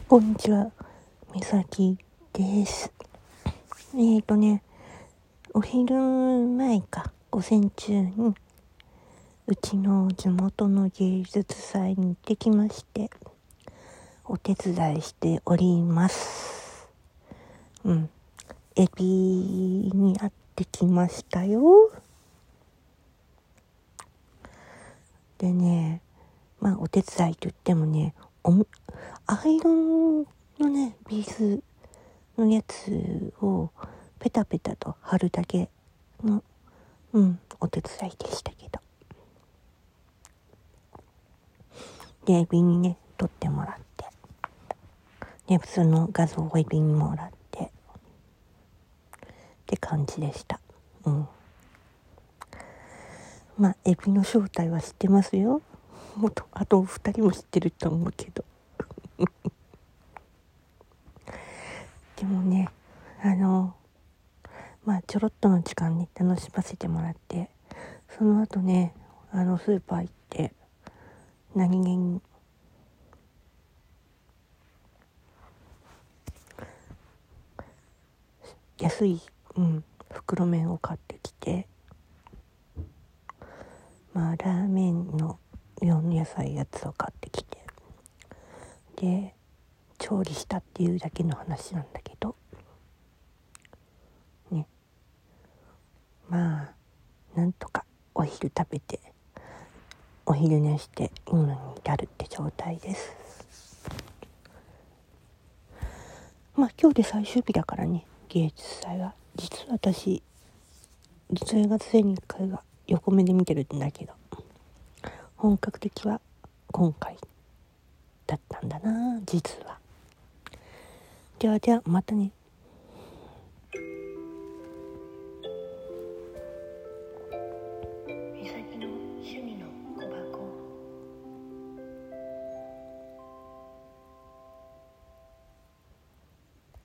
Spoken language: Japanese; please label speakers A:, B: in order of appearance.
A: こんにちは、みさきです。えーとね、お昼前か、午前中に、うちの地元の芸術祭に行ってきまして、お手伝いしております。うん。エビに会ってきましたよ。でね、まあお手伝いと言ってもね、アイロンのね、ビーズのやつをペタペタと貼るだけの、うん、お手伝いでしたけど。で、エビにね、撮ってもらって。で、普通の画像をエビにもらって。って感じでした。うん。まあ、エビの正体は知ってますよ。もっと、あと二人も知ってると思うけど。でもね、あの、まあ、ちょろっとの時間に楽しませてもらって、その後ね、あの、スーパー行って、何気に、安い、うん、袋麺を買ってきて、まあ、ラーメンの用の野菜やつを買ってきて、で、調理したっていうだけの話なんだけど、ね。まあ、なんとかお昼食べて、お昼寝して、今に至るって状態です。まあ、今日で最終日だからね、芸術祭は。実は私、10月に1回は横目で見てるんだけど、本格的は今回だったんだな、実は。ではでは、またね。